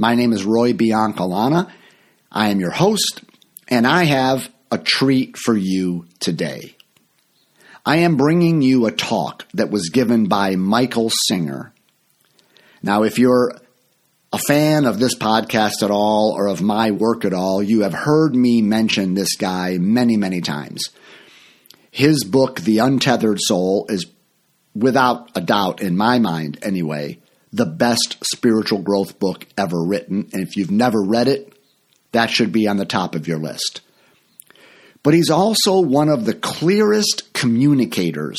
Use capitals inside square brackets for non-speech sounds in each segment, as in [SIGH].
My name is Roy Biancalana. I am your host, and I have a treat for you today. I am bringing you a talk that was given by Michael Singer. Now, if you're a fan of this podcast at all or of my work at all, you have heard me mention this guy many, many times. His book, The Untethered Soul, is without a doubt, in my mind anyway, the best spiritual growth book ever written. And if you've never read it, that should be on the top of your list. But he's also one of the clearest communicators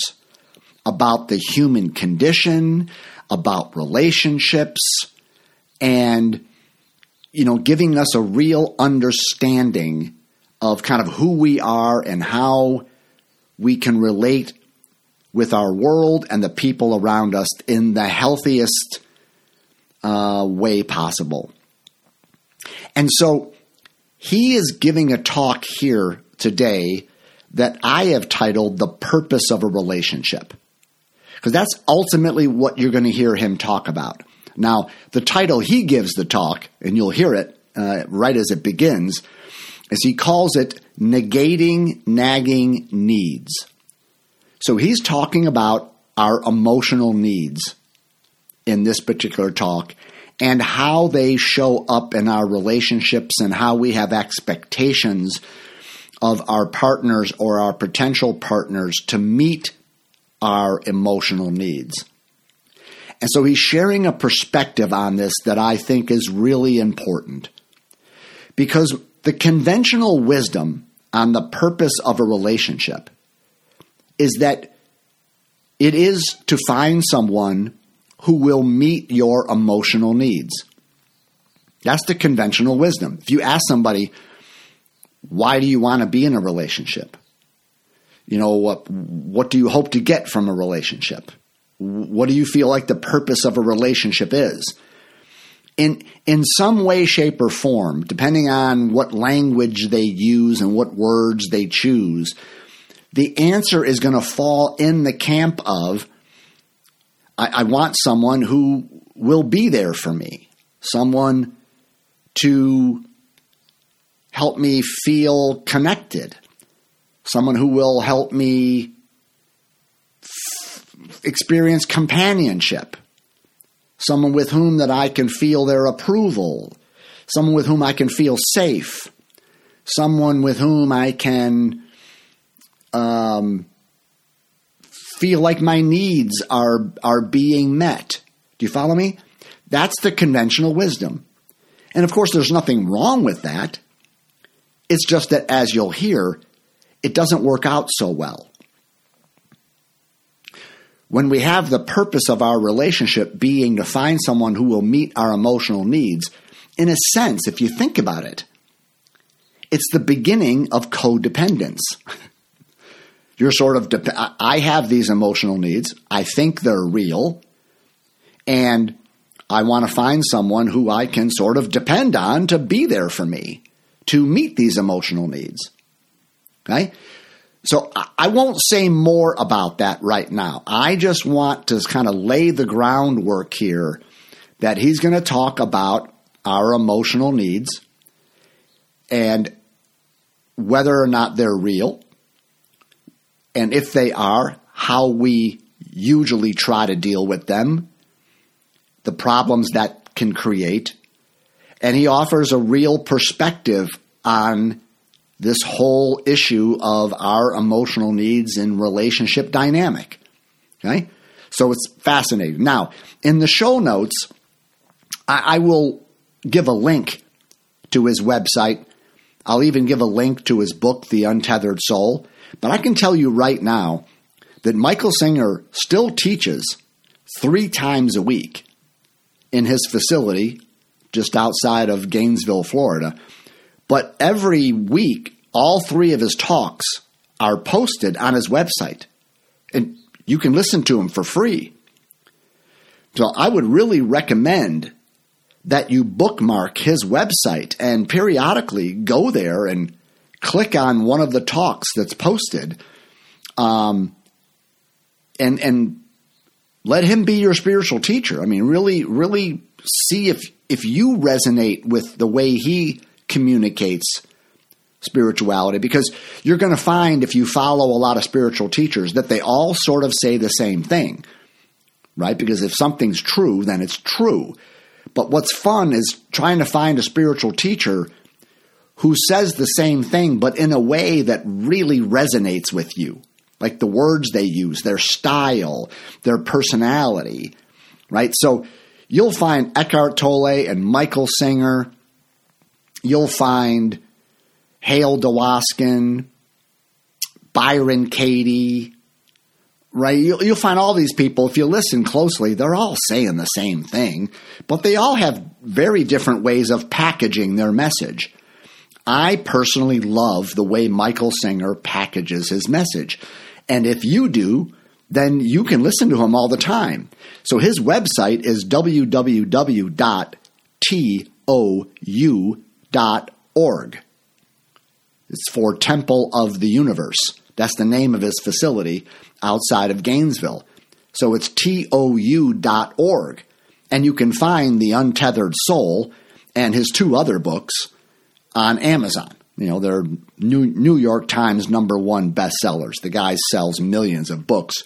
about the human condition, about relationships, and you know, giving us a real understanding of kind of who we are and how we can relate with our world and the people around us in the healthiest uh, way possible. And so he is giving a talk here today that I have titled The Purpose of a Relationship. Because that's ultimately what you're going to hear him talk about. Now, the title he gives the talk, and you'll hear it uh, right as it begins, is he calls it Negating Nagging Needs. So he's talking about our emotional needs in this particular talk and how they show up in our relationships and how we have expectations of our partners or our potential partners to meet our emotional needs. And so he's sharing a perspective on this that I think is really important. Because the conventional wisdom on the purpose of a relationship is that it is to find someone who will meet your emotional needs. That's the conventional wisdom. If you ask somebody, why do you want to be in a relationship? You know, what, what do you hope to get from a relationship? What do you feel like the purpose of a relationship is? In, in some way, shape, or form, depending on what language they use and what words they choose, the answer is going to fall in the camp of I, I want someone who will be there for me, someone to help me feel connected, someone who will help me f- experience companionship, someone with whom that I can feel their approval, someone with whom I can feel safe, someone with whom I can um, feel like my needs are are being met. Do you follow me? That's the conventional wisdom. And of course, there's nothing wrong with that. It's just that, as you'll hear, it doesn't work out so well. When we have the purpose of our relationship being to find someone who will meet our emotional needs, in a sense, if you think about it, it's the beginning of codependence. [LAUGHS] You're sort of, I have these emotional needs. I think they're real. And I want to find someone who I can sort of depend on to be there for me to meet these emotional needs. Okay? So I won't say more about that right now. I just want to kind of lay the groundwork here that he's going to talk about our emotional needs and whether or not they're real and if they are, how we usually try to deal with them, the problems that can create. And he offers a real perspective on this whole issue of our emotional needs and relationship dynamic. Okay? So it's fascinating. Now, in the show notes, I, I will give a link to his website. I'll even give a link to his book, The Untethered Soul. But I can tell you right now that Michael Singer still teaches three times a week in his facility, just outside of Gainesville, Florida. But every week, all three of his talks are posted on his website. And you can listen to them for free. So I would really recommend that you bookmark his website and periodically go there and click on one of the talks that's posted. Um, and and let him be your spiritual teacher. I mean, really, really see if if you resonate with the way he communicates spirituality because you're going to find if you follow a lot of spiritual teachers that they all sort of say the same thing. Right? Because if something's true, then it's true. But what's fun is trying to find a spiritual teacher who says the same thing but in a way that really resonates with you like the words they use, their style, their personality, right? So you'll find Eckhart Tolle and Michael Singer. You'll find Hale Dwoskin, Byron Katie, right? You'll, you'll, find all these people, if you listen closely, they're all saying the same thing, but they all have very different ways of packaging their message. I personally love the way Michael Singer packages his message. And if you do, then you can listen to him all the time. So his website is www.tou.org. It's for Temple of the Universe. That's the name of his facility outside of Gainesville. So it's tou.org. And you can find The Untethered Soul and his two other books on Amazon. You know, they're New, New York Times number one bestsellers. The guy sells millions of books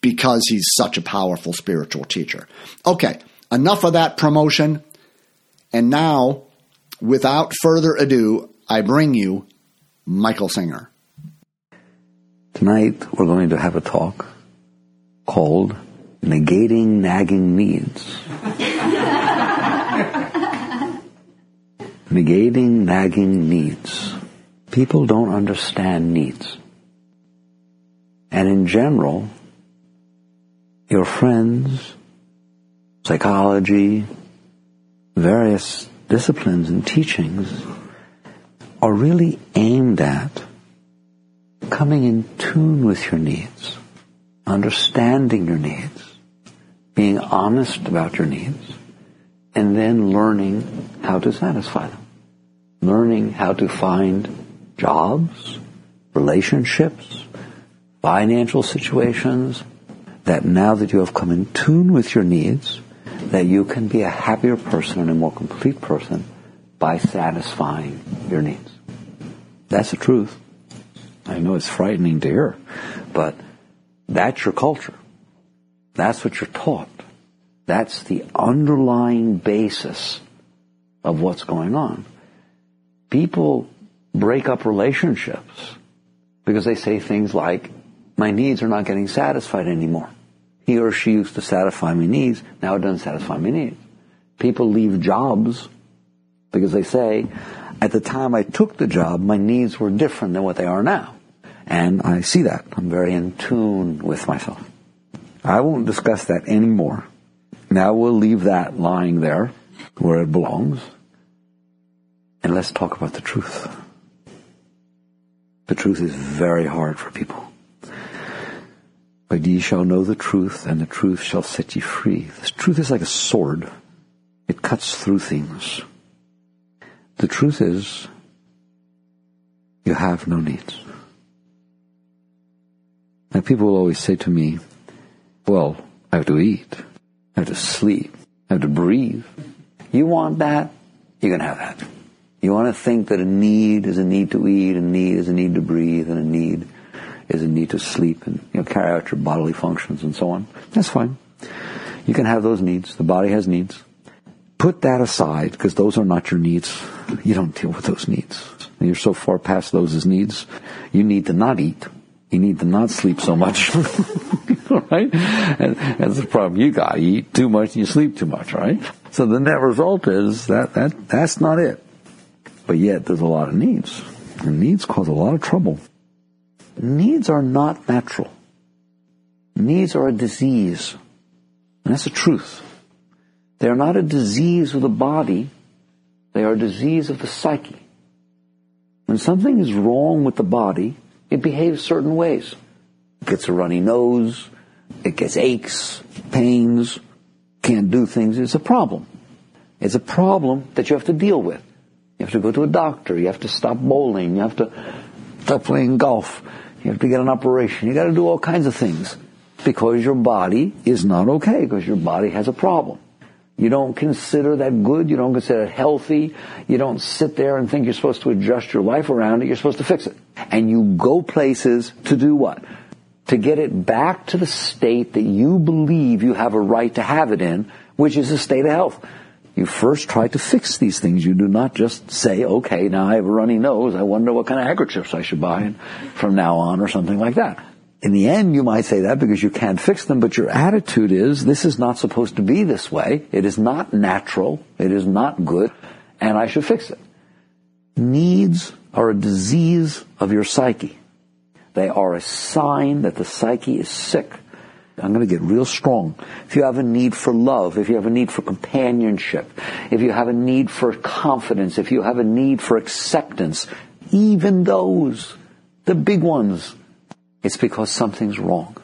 because he's such a powerful spiritual teacher. Okay, enough of that promotion. And now, without further ado, I bring you Michael Singer. Tonight, we're going to have a talk called Negating Nagging Needs. Negating nagging needs. People don't understand needs. And in general, your friends, psychology, various disciplines and teachings are really aimed at coming in tune with your needs, understanding your needs, being honest about your needs, and then learning how to satisfy them learning how to find jobs, relationships, financial situations, that now that you have come in tune with your needs, that you can be a happier person and a more complete person by satisfying your needs. That's the truth. I know it's frightening to hear, but that's your culture. That's what you're taught. That's the underlying basis of what's going on people break up relationships because they say things like, my needs are not getting satisfied anymore. He or she used to satisfy my needs, now it doesn't satisfy my needs. People leave jobs because they say, at the time I took the job, my needs were different than what they are now. And I see that. I'm very in tune with myself. I won't discuss that anymore. Now we'll leave that lying there where it belongs. And let's talk about the truth. The truth is very hard for people. But ye shall know the truth, and the truth shall set ye free. This truth is like a sword. It cuts through things. The truth is, you have no needs. Now people will always say to me, well, I have to eat, I have to sleep, I have to breathe. You want that? You can have that. You want to think that a need is a need to eat, a need is a need to breathe, and a need is a need to sleep and you know, carry out your bodily functions and so on. That's fine. You can have those needs. The body has needs. Put that aside because those are not your needs. You don't deal with those needs. You're so far past those as needs. You need to not eat. You need to not sleep so much. [LAUGHS] right? And that's the problem. You got to eat too much and you sleep too much, right? So the net result is that, that that's not it. But yet there's a lot of needs. And needs cause a lot of trouble. Needs are not natural. Needs are a disease. And that's the truth. They are not a disease of the body, they are a disease of the psyche. When something is wrong with the body, it behaves certain ways. It gets a runny nose, it gets aches, pains, can't do things. It's a problem. It's a problem that you have to deal with. You have to go to a doctor. You have to stop bowling. You have to stop playing golf. You have to get an operation. You got to do all kinds of things because your body is not okay because your body has a problem. You don't consider that good. You don't consider it healthy. You don't sit there and think you're supposed to adjust your life around it. You're supposed to fix it. And you go places to do what? To get it back to the state that you believe you have a right to have it in, which is a state of health. You first try to fix these things. You do not just say, okay, now I have a runny nose. I wonder what kind of handkerchiefs I should buy from now on or something like that. In the end, you might say that because you can't fix them, but your attitude is, this is not supposed to be this way. It is not natural. It is not good, and I should fix it. Needs are a disease of your psyche. They are a sign that the psyche is sick. I'm going to get real strong. If you have a need for love, if you have a need for companionship, if you have a need for confidence, if you have a need for acceptance, even those, the big ones, it's because something's wrong.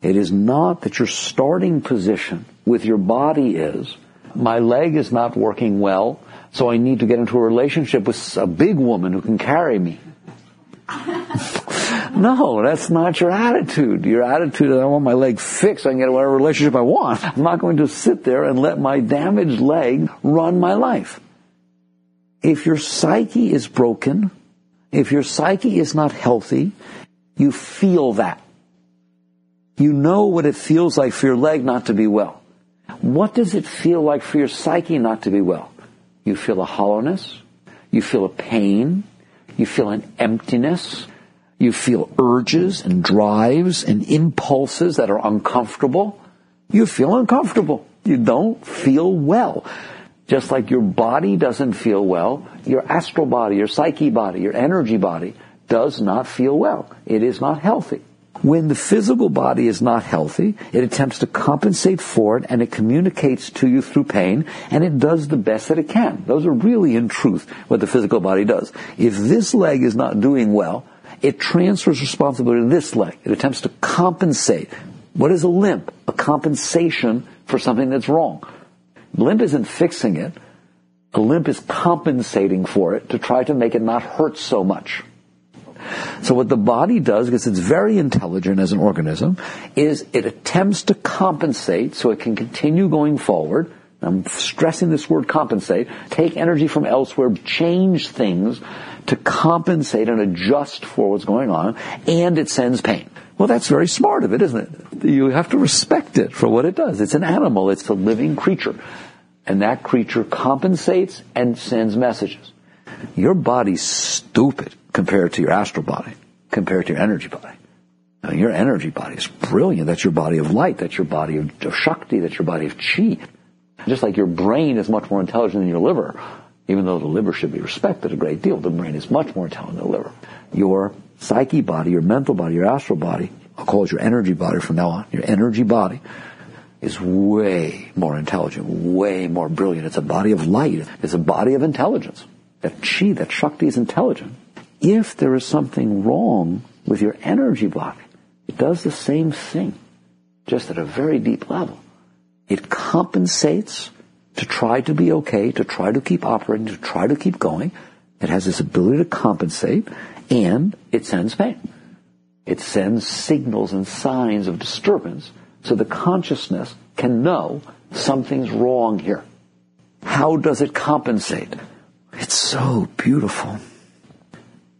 It is not that your starting position with your body is, my leg is not working well, so I need to get into a relationship with a big woman who can carry me. [LAUGHS] no, that's not your attitude. Your attitude is I want my leg fixed. I can get whatever relationship I want. I'm not going to sit there and let my damaged leg run my life. If your psyche is broken, if your psyche is not healthy, you feel that. You know what it feels like for your leg not to be well. What does it feel like for your psyche not to be well? You feel a hollowness. You feel a pain. You feel an emptiness. You feel urges and drives and impulses that are uncomfortable. You feel uncomfortable. You don't feel well. Just like your body doesn't feel well, your astral body, your psyche body, your energy body does not feel well. It is not healthy. When the physical body is not healthy, it attempts to compensate for it and it communicates to you through pain and it does the best that it can. Those are really in truth what the physical body does. If this leg is not doing well, it transfers responsibility to this leg. It attempts to compensate. What is a limp? A compensation for something that's wrong. Limp isn't fixing it. A limp is compensating for it to try to make it not hurt so much. So what the body does, because it's very intelligent as an organism, is it attempts to compensate so it can continue going forward. I'm stressing this word compensate. Take energy from elsewhere, change things to compensate and adjust for what's going on, and it sends pain. Well, that's very smart of it, isn't it? You have to respect it for what it does. It's an animal. It's a living creature. And that creature compensates and sends messages. Your body's stupid compared to your astral body, compared to your energy body. Now, your energy body is brilliant. That's your body of light. That's your body of, of Shakti. That's your body of Chi. Just like your brain is much more intelligent than your liver, even though the liver should be respected a great deal, the brain is much more intelligent than the liver. Your psyche body, your mental body, your astral body, I'll call it your energy body from now on, your energy body is way more intelligent, way more brilliant. It's a body of light. It's a body of intelligence. That chi, that Shakti is intelligent if there is something wrong with your energy body, it does the same thing, just at a very deep level. It compensates to try to be okay, to try to keep operating, to try to keep going. It has this ability to compensate, and it sends pain. It sends signals and signs of disturbance so the consciousness can know something's wrong here. How does it compensate? It's so beautiful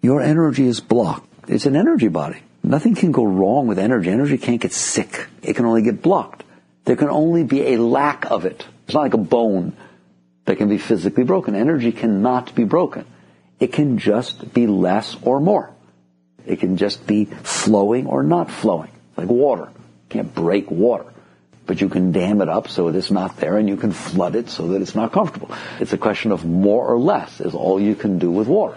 your energy is blocked. It's an energy body. Nothing can go wrong with energy. Energy can't get sick. It can only get blocked. There can only be a lack of it. It's not like a bone that can be physically broken. Energy cannot be broken. It can just be less or more. It can just be flowing or not flowing. Like water. You can't break water. But you can dam it up so that it's not there and you can flood it so that it's not comfortable. It's a question of more or less is all you can do with water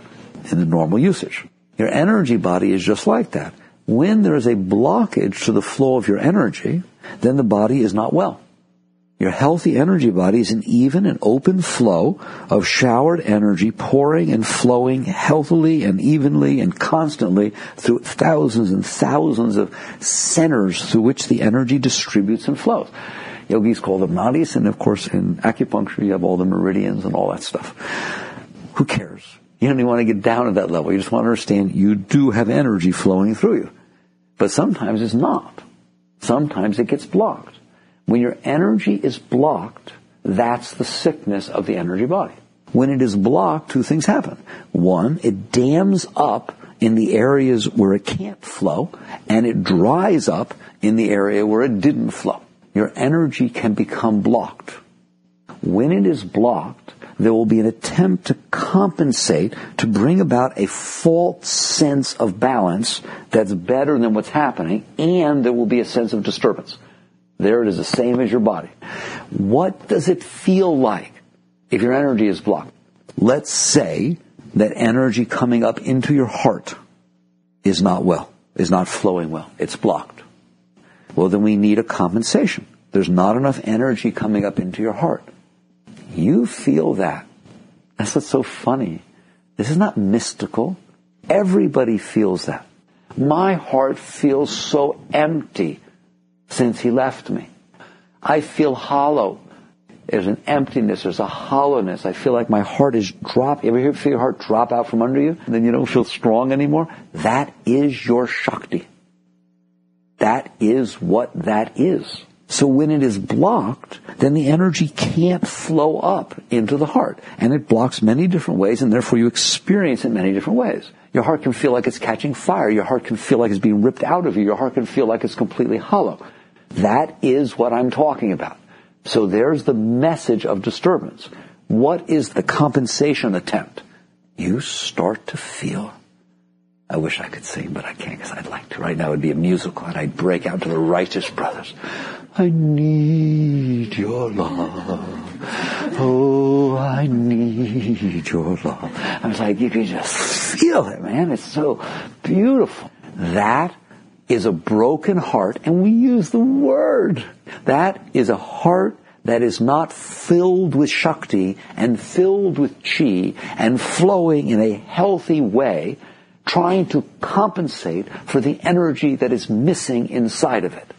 in the normal usage. Your energy body is just like that. When there is a blockage to the flow of your energy, then the body is not well. Your healthy energy body is an even and open flow of showered energy pouring and flowing healthily and evenly and constantly through thousands and thousands of centers through which the energy distributes and flows. Yogis call them nadis, and of course in acupuncture you have all the meridians and all that stuff. Who cares? You don't even want to get down to that level. You just want to understand you do have energy flowing through you. But sometimes it's not. Sometimes it gets blocked. When your energy is blocked, that's the sickness of the energy body. When it is blocked, two things happen. One, it dams up in the areas where it can't flow, and it dries up in the area where it didn't flow. Your energy can become blocked. When it is blocked, there will be an attempt to compensate to bring about a false sense of balance that's better than what's happening, and there will be a sense of disturbance. There it is, the same as your body. What does it feel like if your energy is blocked? Let's say that energy coming up into your heart is not well, is not flowing well. It's blocked. Well, then we need a compensation. There's not enough energy coming up into your heart. You feel that. That's what's so funny. This is not mystical. Everybody feels that. My heart feels so empty since he left me. I feel hollow. There's an emptiness, there's a hollowness. I feel like my heart is dropping. Ever feel your heart drop out from under you? And then you don't feel strong anymore? That is your Shakti. That is what that is. So when it is blocked, then the energy can't flow up into the heart. And it blocks many different ways, and therefore you experience it many different ways. Your heart can feel like it's catching fire. Your heart can feel like it's being ripped out of you. Your heart can feel like it's completely hollow. That is what I'm talking about. So there's the message of disturbance. What is the compensation attempt? You start to feel. I wish I could sing, but I can't because I'd like to. Right now it would be a musical and I'd break out to the righteous brothers. I need your love. Oh, I need your love. I was like, you can just feel it, man. It's so beautiful. That is a broken heart, and we use the word. That is a heart that is not filled with Shakti and filled with Chi and flowing in a healthy way, trying to compensate for the energy that is missing inside of it.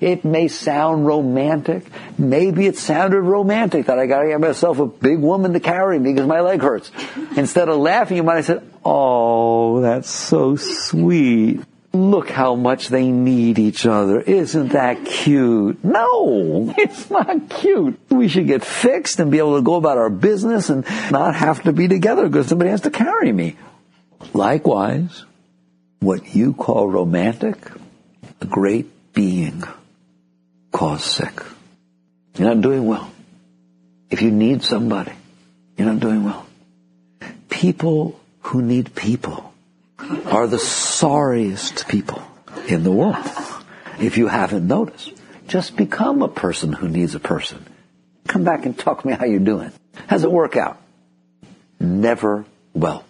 It may sound romantic. Maybe it sounded romantic that I gotta get myself a big woman to carry me because my leg hurts. Instead of laughing, you might have said, Oh, that's so sweet. Look how much they need each other. Isn't that cute? No, [LAUGHS] it's not cute. We should get fixed and be able to go about our business and not have to be together because somebody has to carry me. Likewise, what you call romantic, a great being calls sick. You're not doing well. If you need somebody, you're not doing well. People who need people are the sorriest people in the world. If you haven't noticed, just become a person who needs a person. Come back and talk to me how you're doing. How's it work out? Never well.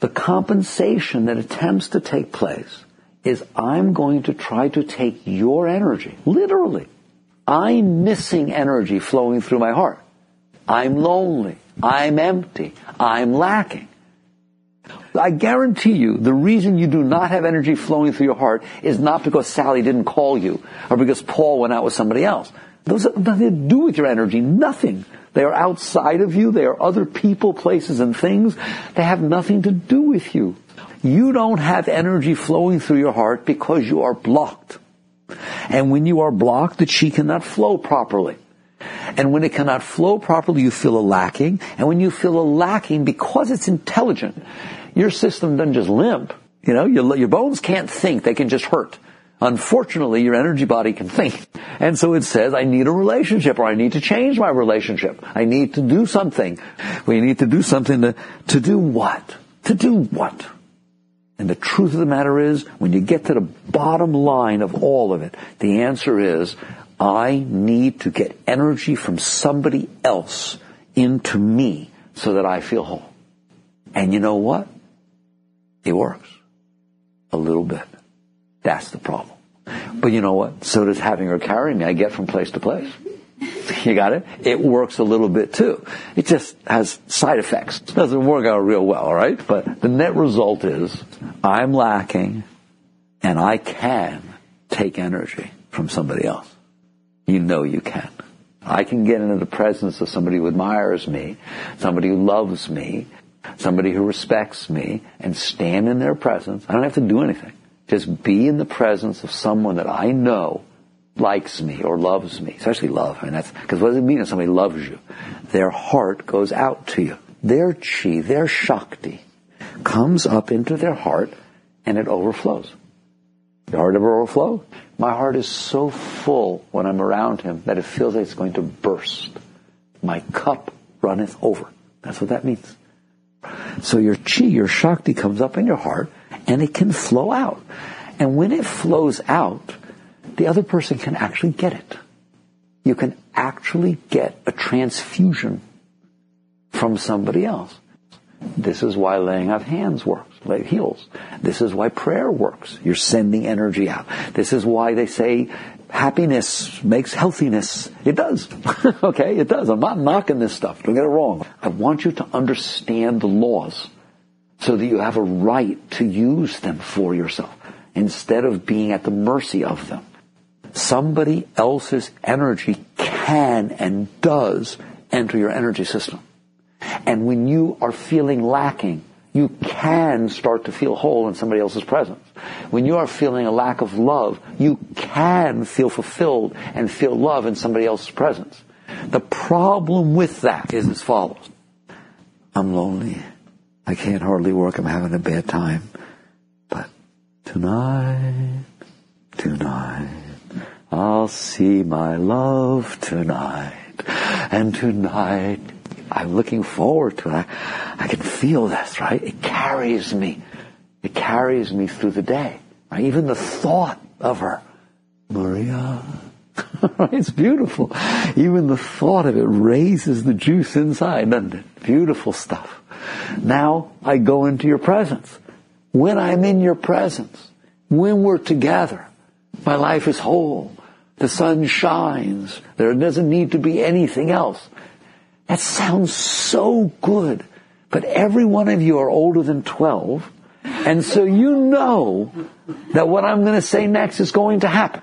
The compensation that attempts to take place is I'm going to try to take your energy, literally. I'm missing energy flowing through my heart. I'm lonely. I'm empty. I'm lacking. I guarantee you, the reason you do not have energy flowing through your heart is not because Sally didn't call you or because Paul went out with somebody else. Those have nothing to do with your energy. Nothing. They are outside of you. They are other people, places, and things. They have nothing to do with you. You don't have energy flowing through your heart because you are blocked. And when you are blocked, the chi cannot flow properly. And when it cannot flow properly, you feel a lacking. And when you feel a lacking, because it's intelligent, your system doesn't just limp. You know, your, your bones can't think, they can just hurt. Unfortunately, your energy body can think. And so it says, I need a relationship or I need to change my relationship. I need to do something. We need to do something to, to do what? To do what? And the truth of the matter is, when you get to the bottom line of all of it, the answer is, I need to get energy from somebody else into me so that I feel whole. And you know what? It works. A little bit. That's the problem. But you know what? So does having her carry me. I get from place to place. [LAUGHS] You got it? It works a little bit too. It just has side effects. It doesn't work out real well, all right? But the net result is I'm lacking and I can take energy from somebody else. You know you can. I can get into the presence of somebody who admires me, somebody who loves me, somebody who respects me, and stand in their presence. I don't have to do anything. Just be in the presence of someone that I know likes me or loves me, especially love. I mean, that's because what does it mean if somebody loves you? Their heart goes out to you. Their chi, their shakti, comes up into their heart and it overflows. Your heart ever overflow? My heart is so full when I'm around him that it feels like it's going to burst. My cup runneth over. That's what that means. So your chi, your shakti comes up in your heart and it can flow out. And when it flows out, the other person can actually get it. You can actually get a transfusion from somebody else. This is why laying of hands works, lay heals. This is why prayer works. You're sending energy out. This is why they say happiness makes healthiness. It does. [LAUGHS] okay, it does. I'm not knocking this stuff. Don't get it wrong. I want you to understand the laws so that you have a right to use them for yourself instead of being at the mercy of them. Somebody else's energy can and does enter your energy system. And when you are feeling lacking, you can start to feel whole in somebody else's presence. When you are feeling a lack of love, you can feel fulfilled and feel love in somebody else's presence. The problem with that is as follows. I'm lonely. I can't hardly work. I'm having a bad time. But tonight, tonight, I'll see my love tonight. And tonight, I'm looking forward to it. Can feel this, right? It carries me. It carries me through the day. Right? Even the thought of her, Maria, [LAUGHS] it's beautiful. Even the thought of it raises the juice inside, doesn't it? Beautiful stuff. Now I go into your presence. When I'm in your presence, when we're together, my life is whole. The sun shines. There doesn't need to be anything else. That sounds so good. But every one of you are older than 12. And so you know that what I'm going to say next is going to happen.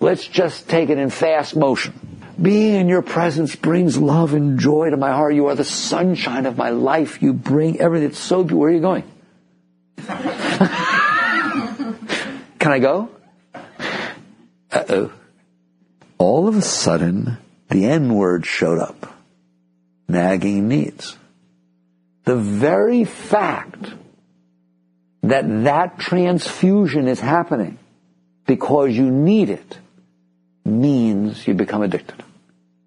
Let's just take it in fast motion. Being in your presence brings love and joy to my heart. You are the sunshine of my life. You bring everything. It's so beautiful. Where are you going? [LAUGHS] Can I go? Uh oh. All of a sudden, the N word showed up nagging needs. The very fact that that transfusion is happening because you need it means you become addicted.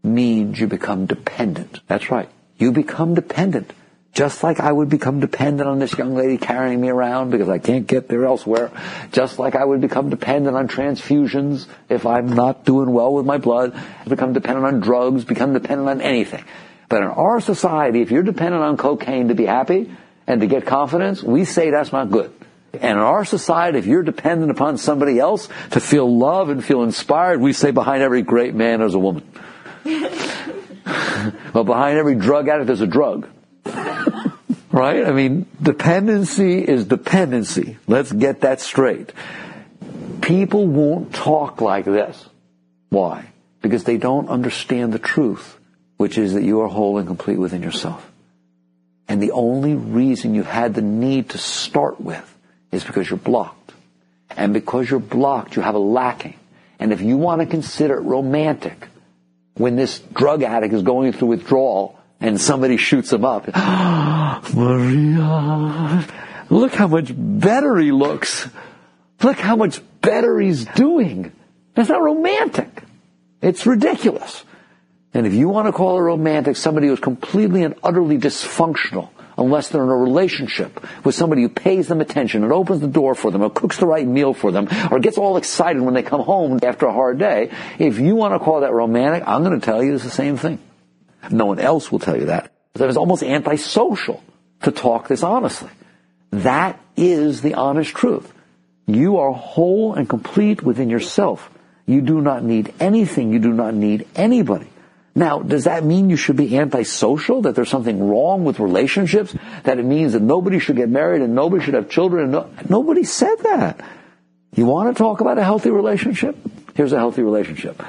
Means you become dependent. That's right. You become dependent. Just like I would become dependent on this young lady carrying me around because I can't get there elsewhere. Just like I would become dependent on transfusions if I'm not doing well with my blood. Become dependent on drugs, become dependent on anything. But in our society, if you're dependent on cocaine to be happy and to get confidence, we say that's not good. And in our society, if you're dependent upon somebody else to feel love and feel inspired, we say behind every great man there's a woman. [LAUGHS] but behind every drug addict there's a drug. [LAUGHS] right? I mean, dependency is dependency. Let's get that straight. People won't talk like this. Why? Because they don't understand the truth which is that you are whole and complete within yourself. And the only reason you had the need to start with is because you're blocked. And because you're blocked, you have a lacking. And if you want to consider it romantic, when this drug addict is going through withdrawal and somebody shoots him up, [GASPS] Maria, look how much better he looks. Look how much better he's doing. That's not romantic. It's ridiculous. And if you want to call a romantic somebody who's completely and utterly dysfunctional, unless they're in a relationship with somebody who pays them attention and opens the door for them or cooks the right meal for them or gets all excited when they come home after a hard day, if you want to call that romantic, I'm going to tell you it's the same thing. No one else will tell you that. Is almost antisocial to talk this honestly. That is the honest truth. You are whole and complete within yourself. You do not need anything. You do not need anybody. Now, does that mean you should be antisocial? That there's something wrong with relationships? That it means that nobody should get married and nobody should have children? And no, nobody said that. You want to talk about a healthy relationship? Here's a healthy relationship.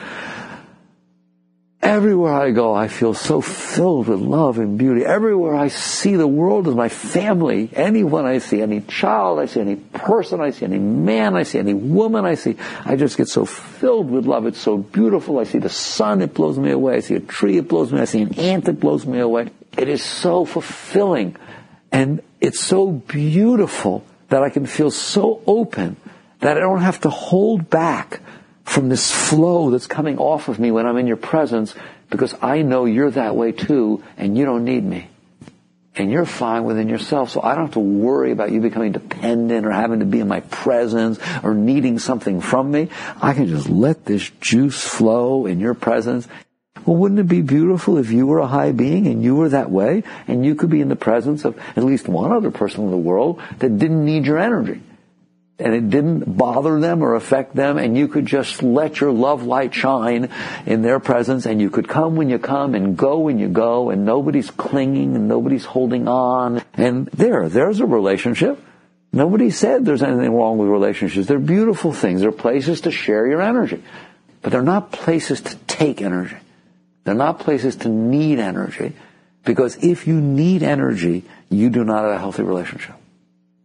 Everywhere I go, I feel so filled with love and beauty. Everywhere I see the world as my family. Anyone I see, any child I see, any person I see, any man I see, any woman I see, I just get so filled with love. It's so beautiful. I see the sun, it blows me away. I see a tree, it blows me away. I see an ant, it blows me away. It is so fulfilling. And it's so beautiful that I can feel so open that I don't have to hold back from this flow that's coming off of me when I'm in your presence because I know you're that way too and you don't need me. And you're fine within yourself, so I don't have to worry about you becoming dependent or having to be in my presence or needing something from me. I can just let this juice flow in your presence. Well, wouldn't it be beautiful if you were a high being and you were that way and you could be in the presence of at least one other person in the world that didn't need your energy? And it didn't bother them or affect them and you could just let your love light shine in their presence and you could come when you come and go when you go and nobody's clinging and nobody's holding on. And there there's a relationship. Nobody said there's anything wrong with relationships. They're beautiful things. They're places to share your energy. But they're not places to take energy. They're not places to need energy because if you need energy you do not have a healthy relationship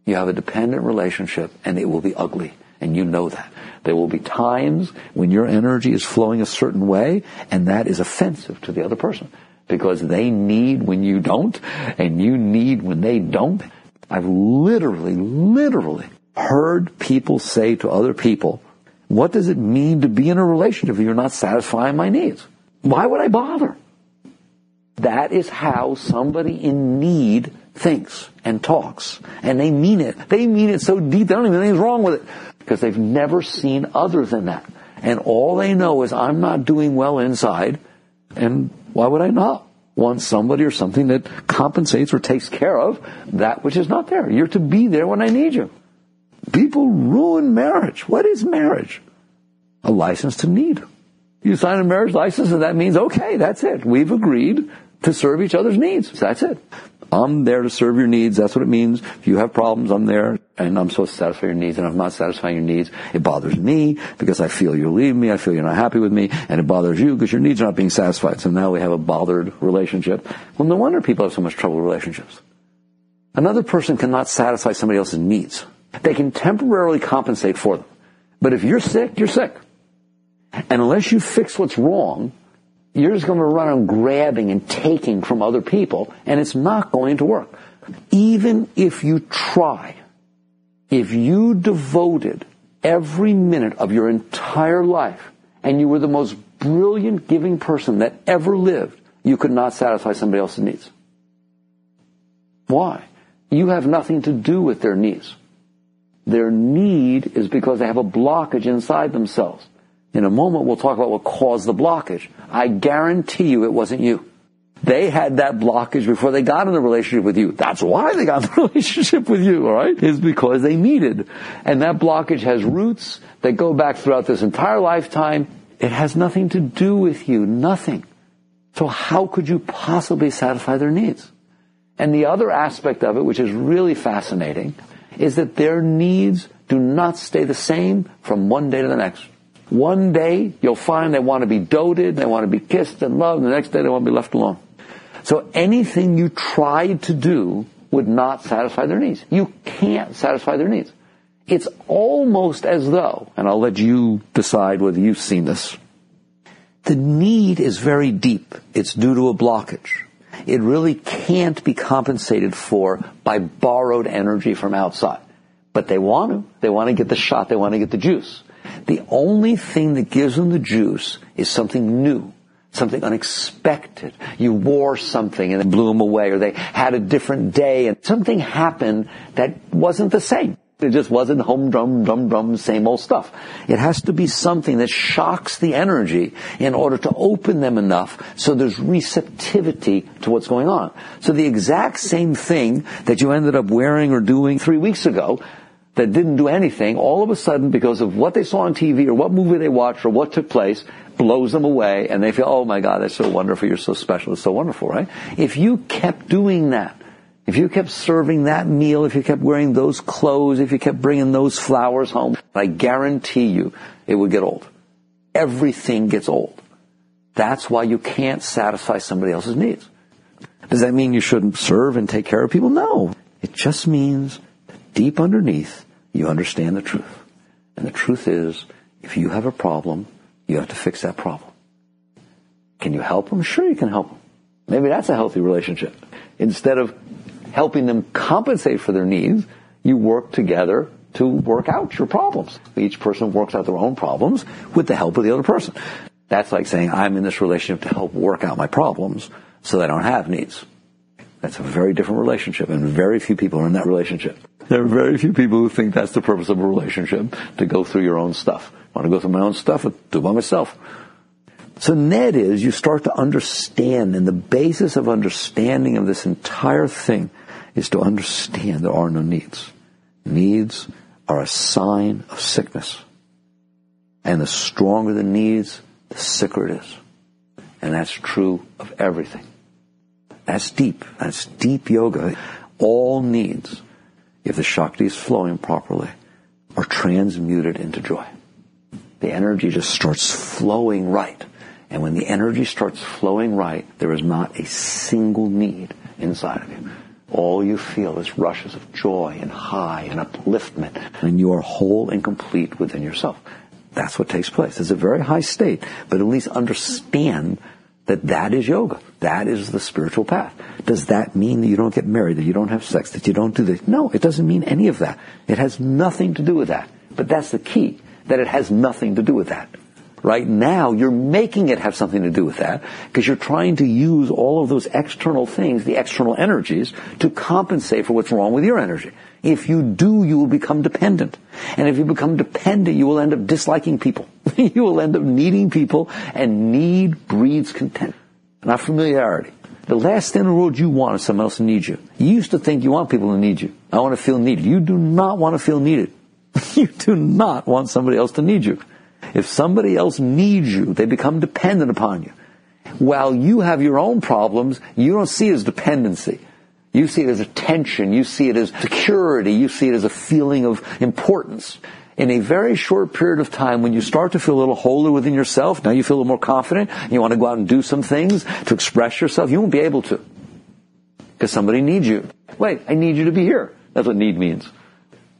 you have a dependent relationship and it will be ugly. And you know that. There will be times when your energy is flowing a certain way and that is offensive to the other person because they need when you don't and you need when they don't. I've literally, literally heard people say to other people, what does it mean to be in a relationship if you're not satisfying my needs? Why would I bother? That is how somebody in need thinks and talks. And they mean it. They mean it so deep, they don't even think anything's wrong with it. Because they've never seen other than that. And all they know is I'm not doing well inside, and why would I not want somebody or something that compensates or takes care of that which is not there? You're to be there when I need you. People ruin marriage. What is marriage? A license to need. You sign a marriage license and that means, okay, that's it. We've agreed to serve each other's needs. That's it. I'm there to serve your needs. That's what it means. If you have problems, I'm there and I'm supposed to satisfy your needs. And if I'm not satisfying your needs, it bothers me because I feel you're leaving me. I feel you're not happy with me and it bothers you because your needs are not being satisfied. So now we have a bothered relationship. Well, no wonder people have so much trouble with relationships. Another person cannot satisfy somebody else's needs. They can temporarily compensate for them. But if you're sick, you're sick. And unless you fix what's wrong, you're just going to run on grabbing and taking from other people, and it's not going to work. Even if you try, if you devoted every minute of your entire life and you were the most brilliant giving person that ever lived, you could not satisfy somebody else's needs. Why? You have nothing to do with their needs. Their need is because they have a blockage inside themselves. In a moment, we'll talk about what caused the blockage. I guarantee you it wasn't you. They had that blockage before they got in the relationship with you. That's why they got in the [LAUGHS] relationship with you, alright? Is because they needed. And that blockage has roots that go back throughout this entire lifetime. It has nothing to do with you. Nothing. So how could you possibly satisfy their needs? And the other aspect of it, which is really fascinating, is that their needs do not stay the same from one day to the next. One day you'll find they want to be doted, they want to be kissed and loved, and the next day they want to be left alone. So anything you tried to do would not satisfy their needs. You can't satisfy their needs. It's almost as though, and I'll let you decide whether you've seen this, the need is very deep. It's due to a blockage. It really can't be compensated for by borrowed energy from outside. But they want to. They want to get the shot. They want to get the juice. The only thing that gives them the juice is something new, something unexpected. You wore something and it blew them away, or they had a different day and something happened that wasn't the same. It just wasn't home drum, drum, drum, same old stuff. It has to be something that shocks the energy in order to open them enough so there's receptivity to what's going on. So the exact same thing that you ended up wearing or doing three weeks ago that didn't do anything, all of a sudden, because of what they saw on TV or what movie they watched or what took place, blows them away and they feel, oh my God, that's so wonderful, you're so special, it's so wonderful, right? If you kept doing that, if you kept serving that meal, if you kept wearing those clothes, if you kept bringing those flowers home, I guarantee you it would get old. Everything gets old. That's why you can't satisfy somebody else's needs. Does that mean you shouldn't serve and take care of people? No. It just means deep underneath, you understand the truth. And the truth is, if you have a problem, you have to fix that problem. Can you help them? Sure, you can help them. Maybe that's a healthy relationship. Instead of helping them compensate for their needs, you work together to work out your problems. Each person works out their own problems with the help of the other person. That's like saying, I'm in this relationship to help work out my problems so that I don't have needs. That's a very different relationship, and very few people are in that relationship. There are very few people who think that's the purpose of a relationship, to go through your own stuff. I want to go through my own stuff? Do it by myself. So net is you start to understand, and the basis of understanding of this entire thing is to understand there are no needs. Needs are a sign of sickness. And the stronger the needs, the sicker it is. And that's true of everything. That's deep. That's deep yoga. All needs, if the Shakti is flowing properly, are transmuted into joy. The energy just starts flowing right. And when the energy starts flowing right, there is not a single need inside of you. All you feel is rushes of joy and high and upliftment, and you are whole and complete within yourself. That's what takes place. It's a very high state, but at least understand that that is yoga. That is the spiritual path. Does that mean that you don't get married, that you don't have sex, that you don't do this? No, it doesn't mean any of that. It has nothing to do with that. But that's the key, that it has nothing to do with that. Right now, you're making it have something to do with that because you're trying to use all of those external things, the external energies, to compensate for what's wrong with your energy. If you do, you will become dependent. And if you become dependent, you will end up disliking people. [LAUGHS] you will end up needing people, and need breeds content, not familiarity. The last thing in the world you want is someone else to need you. You used to think you want people to need you. I want to feel needed. You do not want to feel needed. [LAUGHS] you do not want somebody else to need you. If somebody else needs you, they become dependent upon you. While you have your own problems, you don't see it as dependency. You see it as attention. You see it as security. You see it as a feeling of importance. In a very short period of time, when you start to feel a little holer within yourself, now you feel a little more confident, and you want to go out and do some things to express yourself, you won't be able to. Because somebody needs you. Wait, I need you to be here. That's what need means.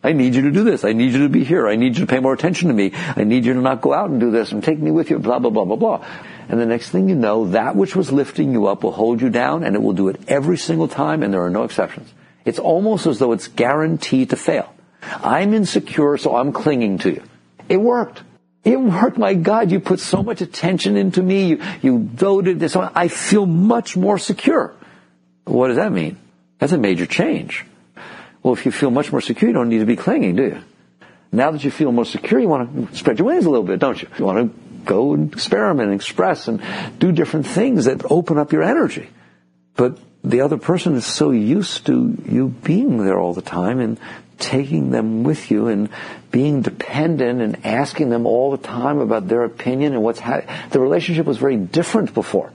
I need you to do this. I need you to be here. I need you to pay more attention to me. I need you to not go out and do this and take me with you, blah, blah, blah, blah, blah. And the next thing you know, that which was lifting you up will hold you down and it will do it every single time and there are no exceptions. It's almost as though it's guaranteed to fail. I'm insecure, so I'm clinging to you. It worked. It worked. My God, you put so much attention into me. You, you doted this. I feel much more secure. What does that mean? That's a major change. Well, if you feel much more secure, you don't need to be clinging, do you? Now that you feel more secure, you want to spread your wings a little bit, don't you? You want to go and experiment and express and do different things that open up your energy. But the other person is so used to you being there all the time and taking them with you and being dependent and asking them all the time about their opinion and what's ha- the relationship was very different before.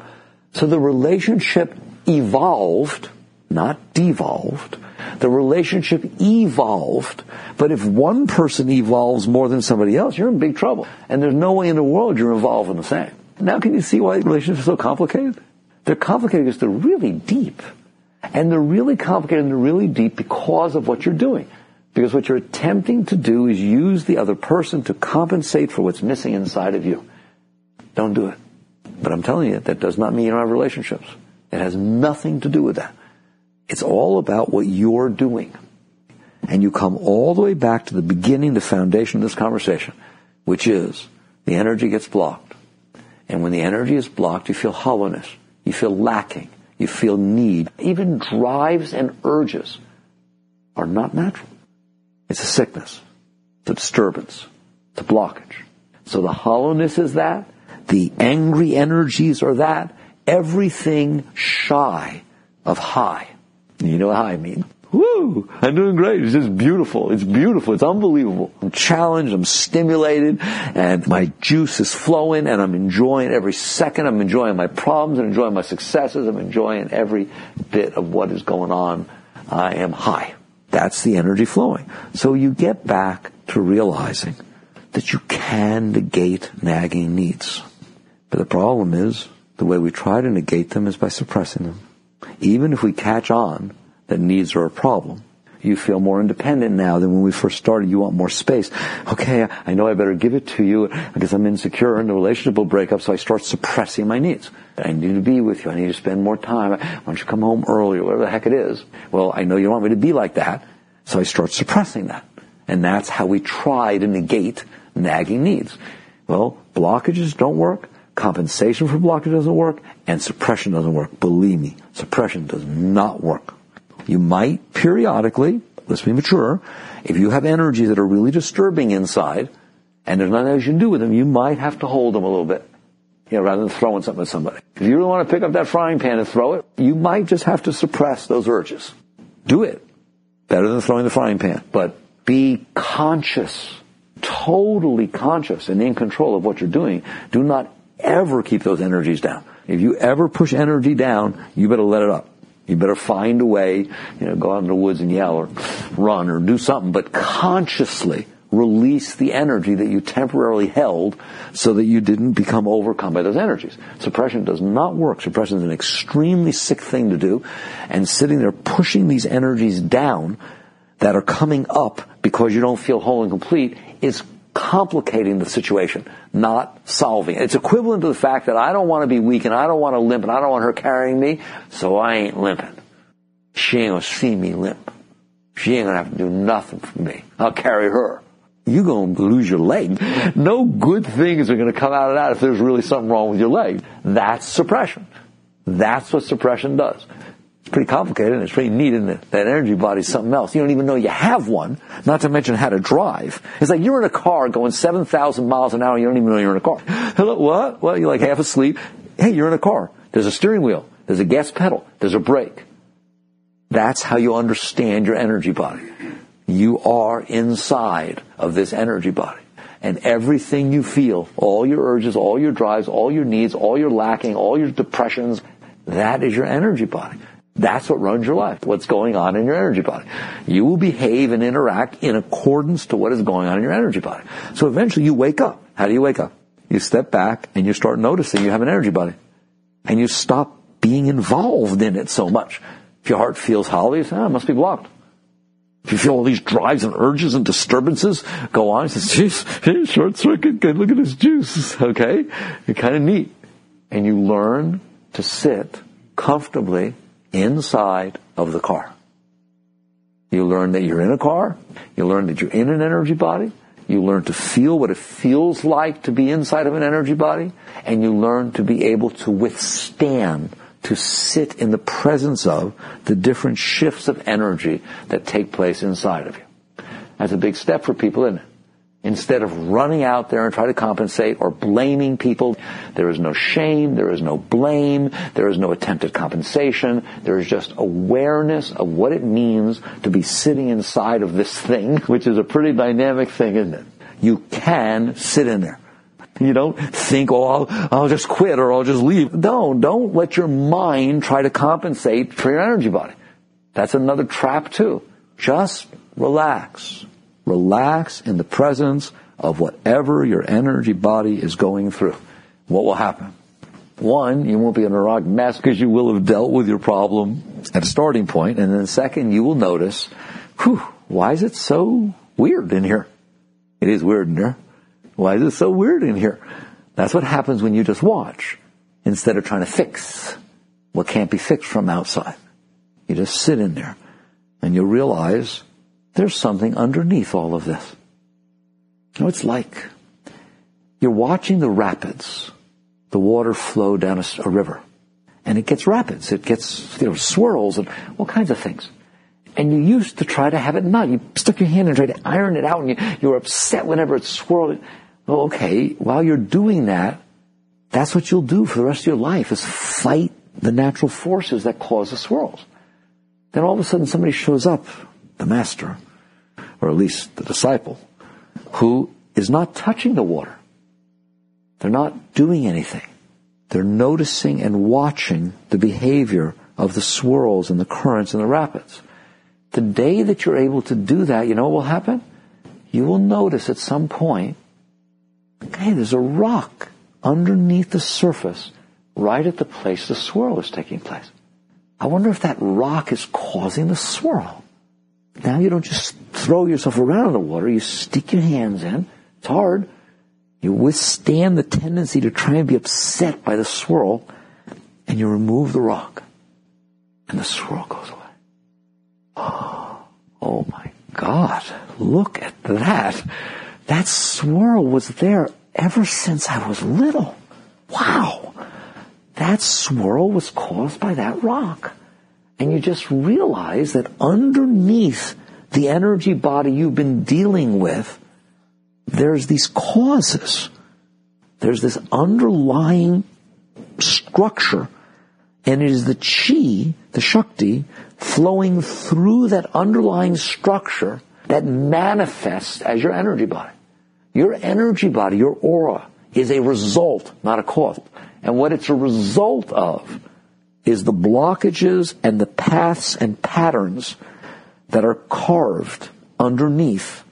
So the relationship evolved, not devolved. The relationship evolved, but if one person evolves more than somebody else, you're in big trouble. And there's no way in the world you're involved in the same. Now can you see why relationships are so complicated? They're complicated because they're really deep. And they're really complicated and they're really deep because of what you're doing. Because what you're attempting to do is use the other person to compensate for what's missing inside of you. Don't do it. But I'm telling you, that does not mean you don't have relationships. It has nothing to do with that. It's all about what you're doing. And you come all the way back to the beginning, the foundation of this conversation, which is the energy gets blocked. And when the energy is blocked, you feel hollowness. You feel lacking. You feel need. Even drives and urges are not natural. It's a sickness. It's a disturbance. It's a blockage. So the hollowness is that. The angry energies are that. Everything shy of high you know how I mean? Woo! I'm doing great. It's just beautiful. It's beautiful. It's unbelievable. I'm challenged. I'm stimulated and my juice is flowing and I'm enjoying every second. I'm enjoying my problems and enjoying my successes. I'm enjoying every bit of what is going on. I am high. That's the energy flowing. So you get back to realizing that you can negate nagging needs. But the problem is the way we try to negate them is by suppressing them. Even if we catch on that needs are a problem. You feel more independent now than when we first started. You want more space. Okay, I know I better give it to you because I'm insecure and the relationship will break up, so I start suppressing my needs. I need to be with you. I need to spend more time. Why don't you come home earlier? Whatever the heck it is. Well, I know you want me to be like that, so I start suppressing that. And that's how we try to negate nagging needs. Well, blockages don't work. Compensation for blockage doesn't work and suppression doesn't work. Believe me, suppression does not work. You might periodically, let's be mature, if you have energies that are really disturbing inside, and there's nothing else you can do with them, you might have to hold them a little bit. You know, rather than throwing something at somebody. If you really want to pick up that frying pan and throw it, you might just have to suppress those urges. Do it. Better than throwing the frying pan. But be conscious, totally conscious and in control of what you're doing. Do not ever keep those energies down. If you ever push energy down, you better let it up. You better find a way, you know, go out in the woods and yell or run or do something, but consciously release the energy that you temporarily held so that you didn't become overcome by those energies. Suppression does not work. Suppression is an extremely sick thing to do. And sitting there pushing these energies down that are coming up because you don't feel whole and complete is complicating the situation, not solving it. It's equivalent to the fact that I don't want to be weak and I don't want to limp and I don't want her carrying me, so I ain't limping. She ain't gonna see me limp. She ain't gonna have to do nothing for me. I'll carry her. You're gonna lose your leg. No good things are gonna come out of that if there's really something wrong with your leg. That's suppression. That's what suppression does. It's pretty complicated and it's pretty neat, it? That energy body is something else. You don't even know you have one, not to mention how to drive. It's like you're in a car going 7,000 miles an hour and you don't even know you're in a car. [LAUGHS] Hello, what? Well, you're like half asleep. Hey, you're in a car. There's a steering wheel. There's a gas pedal. There's a brake. That's how you understand your energy body. You are inside of this energy body. And everything you feel, all your urges, all your drives, all your needs, all your lacking, all your depressions, that is your energy body. That's what runs your life, what's going on in your energy body. You will behave and interact in accordance to what is going on in your energy body. So eventually you wake up. How do you wake up? You step back and you start noticing you have an energy body. And you stop being involved in it so much. If your heart feels hollow, oh, it must be blocked. If you feel all these drives and urges and disturbances go on, you say, geez, hey, short circuit, look at this juice, [LAUGHS] okay? You're kind of neat. And you learn to sit comfortably inside of the car. You learn that you're in a car. You learn that you're in an energy body. You learn to feel what it feels like to be inside of an energy body. And you learn to be able to withstand, to sit in the presence of the different shifts of energy that take place inside of you. That's a big step for people, isn't it? Instead of running out there and try to compensate or blaming people, there is no shame, there is no blame, there is no attempt at compensation, there is just awareness of what it means to be sitting inside of this thing, [LAUGHS] which is a pretty dynamic thing, isn't it? You can sit in there. You don't think, oh, I'll, I'll just quit or I'll just leave. No, don't let your mind try to compensate for your energy body. That's another trap too. Just relax. Relax in the presence of whatever your energy body is going through. What will happen? One, you won't be in a rock mess because you will have dealt with your problem at a starting point. And then second, you will notice, whew, why is it so weird in here? It is weird in here. Why is it so weird in here? That's what happens when you just watch instead of trying to fix what can't be fixed from outside. You just sit in there and you'll realize there's something underneath all of this. You know, it's like you're watching the rapids, the water flow down a, a river, and it gets rapids, it gets you know swirls and all kinds of things. And you used to try to have it not. You stuck your hand and tried to iron it out, and you, you were upset whenever it swirled. Well, okay, while you're doing that, that's what you'll do for the rest of your life: is fight the natural forces that cause the swirls. Then all of a sudden somebody shows up, the master, or at least the disciple, who is not touching the water. They're not doing anything. They're noticing and watching the behavior of the swirls and the currents and the rapids. The day that you're able to do that, you know what will happen? You will notice at some point, hey, there's a rock underneath the surface right at the place the swirl is taking place. I wonder if that rock is causing the swirl. Now you don't just throw yourself around in the water, you stick your hands in. It's hard. You withstand the tendency to try and be upset by the swirl, and you remove the rock, and the swirl goes away. Oh, oh my God, look at that. That swirl was there ever since I was little. Wow. That swirl was caused by that rock. And you just realize that underneath the energy body you've been dealing with, there's these causes. There's this underlying structure. And it is the chi, the Shakti, flowing through that underlying structure that manifests as your energy body. Your energy body, your aura, is a result, not a cause. And what it's a result of is the blockages and the paths and patterns that are carved underneath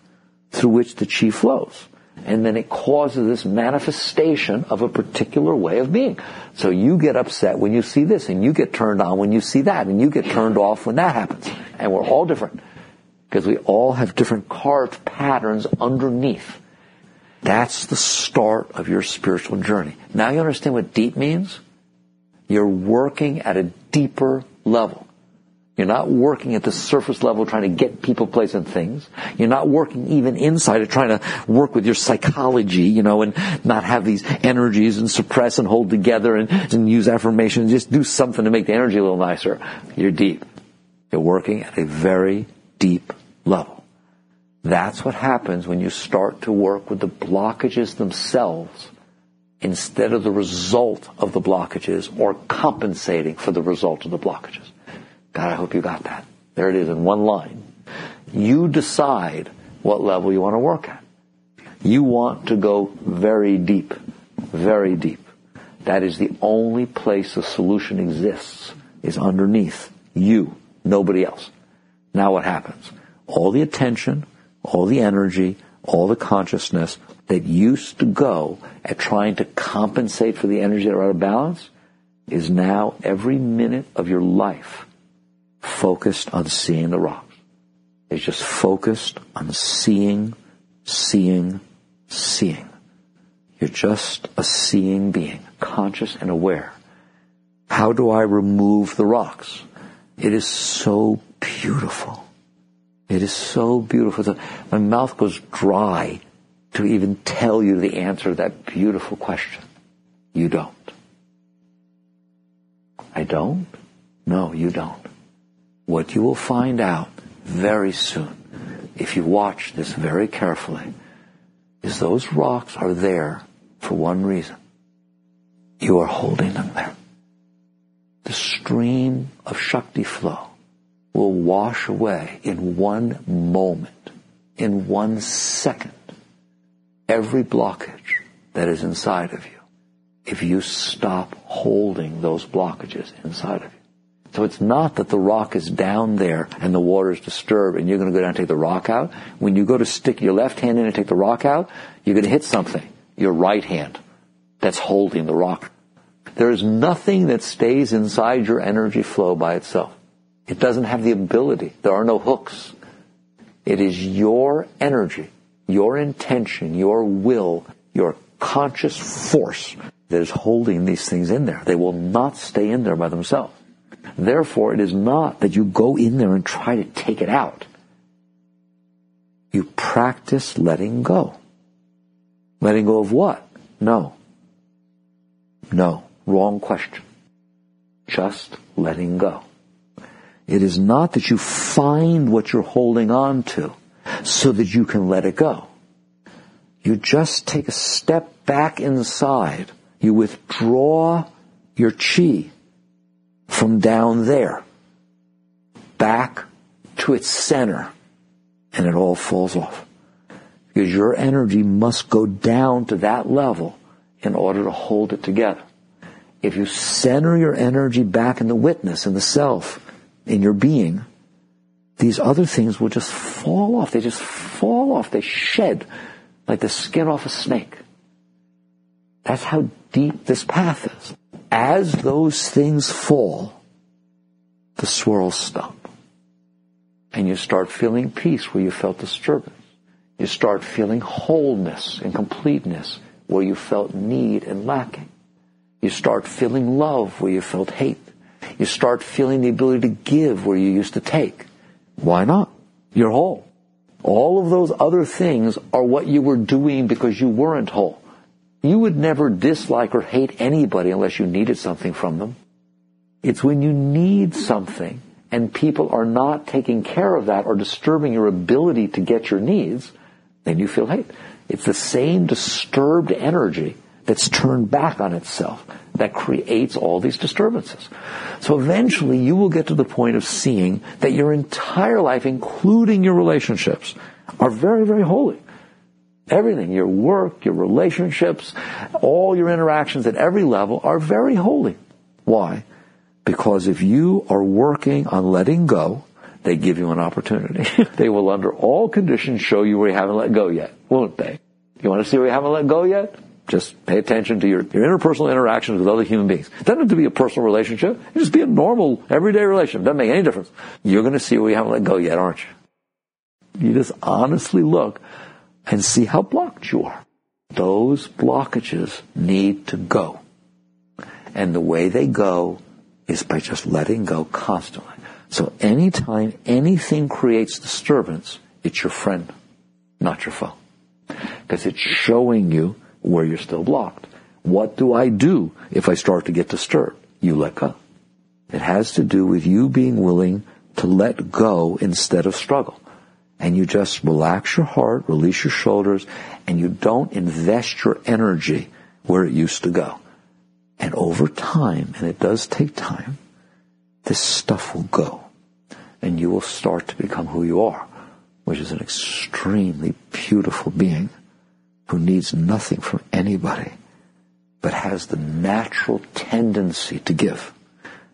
through which the chi flows. And then it causes this manifestation of a particular way of being. So you get upset when you see this, and you get turned on when you see that, and you get turned off when that happens. And we're all different. Because we all have different carved patterns underneath. That's the start of your spiritual journey. Now you understand what deep means? You're working at a deeper level. You're not working at the surface level trying to get people, place, and things. You're not working even inside of trying to work with your psychology, you know, and not have these energies and suppress and hold together and, and use affirmations. Just do something to make the energy a little nicer. You're deep. You're working at a very deep level. That's what happens when you start to work with the blockages themselves instead of the result of the blockages or compensating for the result of the blockages. God, I hope you got that. There it is in one line. You decide what level you want to work at. You want to go very deep, very deep. That is the only place the solution exists, is underneath you, nobody else. Now what happens? All the attention, all the energy, all the consciousness that used to go at trying to compensate for the energy that are out of balance is now every minute of your life focused on seeing the rocks. It's just focused on seeing, seeing, seeing. You're just a seeing being, conscious and aware. How do I remove the rocks? It is so beautiful. It is so beautiful. My mouth goes dry to even tell you the answer to that beautiful question. You don't. I don't? No, you don't. What you will find out very soon, if you watch this very carefully, is those rocks are there for one reason. You are holding them there. The stream of Shakti flow will wash away in one moment, in one second, every blockage that is inside of you if you stop holding those blockages inside of you. So it's not that the rock is down there and the water is disturbed and you're going to go down and take the rock out. When you go to stick your left hand in and take the rock out, you're going to hit something. Your right hand that's holding the rock. There is nothing that stays inside your energy flow by itself. It doesn't have the ability. There are no hooks. It is your energy, your intention, your will, your conscious force that is holding these things in there. They will not stay in there by themselves. Therefore, it is not that you go in there and try to take it out. You practice letting go. Letting go of what? No. No. Wrong question. Just letting go. It is not that you find what you're holding on to so that you can let it go. You just take a step back inside. You withdraw your chi from down there. back to its center and it all falls off. Because your energy must go down to that level in order to hold it together. If you center your energy back in the witness, in the self, in your being, these other things will just fall off. They just fall off. They shed like the skin off a snake. That's how deep this path is. As those things fall, the swirls stop. And you start feeling peace where you felt disturbance. You start feeling wholeness and completeness where you felt need and lacking. You start feeling love where you felt hate. You start feeling the ability to give where you used to take. Why not? You're whole. All of those other things are what you were doing because you weren't whole. You would never dislike or hate anybody unless you needed something from them. It's when you need something and people are not taking care of that or disturbing your ability to get your needs, then you feel hate. It's the same disturbed energy that's turned back on itself that creates all these disturbances. So eventually you will get to the point of seeing that your entire life, including your relationships, are very, very holy. Everything, your work, your relationships, all your interactions at every level are very holy. Why? Because if you are working on letting go, they give you an opportunity. [LAUGHS] they will under all conditions show you where you haven't let go yet, won't they? You want to see where you haven't let go yet? Just pay attention to your, your interpersonal interactions with other human beings. It doesn't have to be a personal relationship. It just be a normal, everyday relationship. Doesn't make any difference. You're going to see where you haven't let go yet, aren't you? You just honestly look and see how blocked you are. Those blockages need to go. And the way they go is by just letting go constantly. So anytime anything creates disturbance, it's your friend, not your foe. Because it's showing you where you're still blocked. What do I do if I start to get disturbed? You let go. It has to do with you being willing to let go instead of struggle. And you just relax your heart, release your shoulders, and you don't invest your energy where it used to go. And over time, and it does take time, this stuff will go. And you will start to become who you are, which is an extremely beautiful being who needs nothing from anybody, but has the natural tendency to give.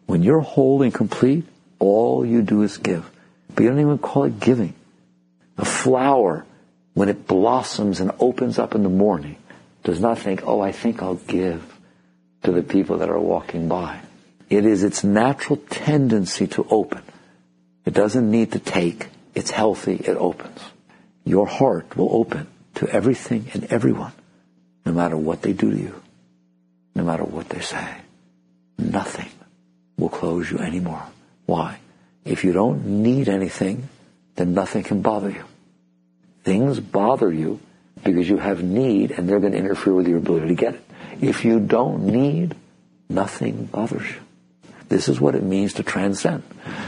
When you're whole and complete, all you do is give. But you don't even call it giving. A flower, when it blossoms and opens up in the morning, does not think, oh, I think I'll give to the people that are walking by. It is its natural tendency to open. It doesn't need to take. It's healthy. It opens. Your heart will open to everything and everyone, no matter what they do to you, no matter what they say. Nothing will close you anymore. Why? If you don't need anything, then nothing can bother you. Things bother you because you have need and they're going to interfere with your ability to get it. If you don't need, nothing bothers you. This is what it means to transcend.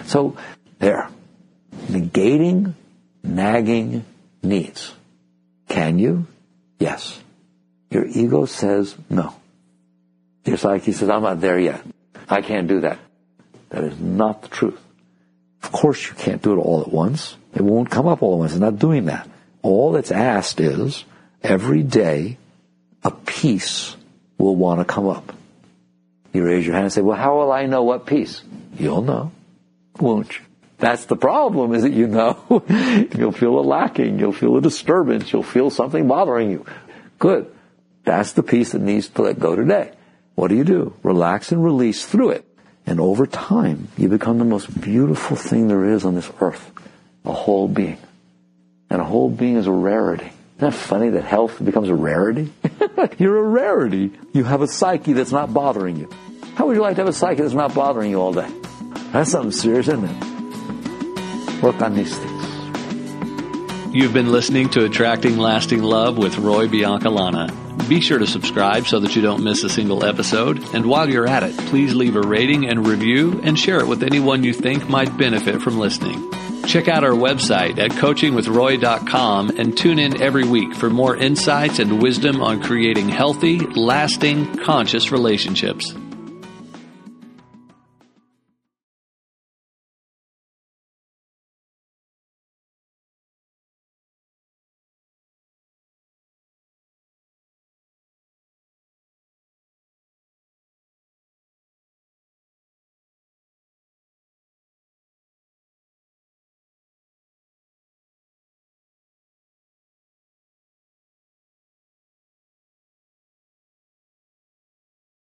So, there. Negating, nagging needs. Can you? Yes. Your ego says no. Your psyche says, I'm not there yet. I can't do that. That is not the truth. Of course you can't do it all at once. It won't come up all at once. It's not doing that. All that's asked is every day a piece will want to come up. You raise your hand and say, well, how will I know what piece? You'll know, won't you? That's the problem is that you know [LAUGHS] you'll feel a lacking, you'll feel a disturbance, you'll feel something bothering you. Good. That's the piece that needs to let go today. What do you do? Relax and release through it. And over time, you become the most beautiful thing there is on this earth. A whole being. And a whole being is a rarity. Isn't that funny that health becomes a rarity? [LAUGHS] You're a rarity. You have a psyche that's not bothering you. How would you like to have a psyche that's not bothering you all day? That's something serious, isn't it? You've been listening to Attracting Lasting Love with Roy Biancalana. Be sure to subscribe so that you don't miss a single episode. And while you're at it, please leave a rating and review and share it with anyone you think might benefit from listening. Check out our website at coachingwithroy.com and tune in every week for more insights and wisdom on creating healthy, lasting, conscious relationships.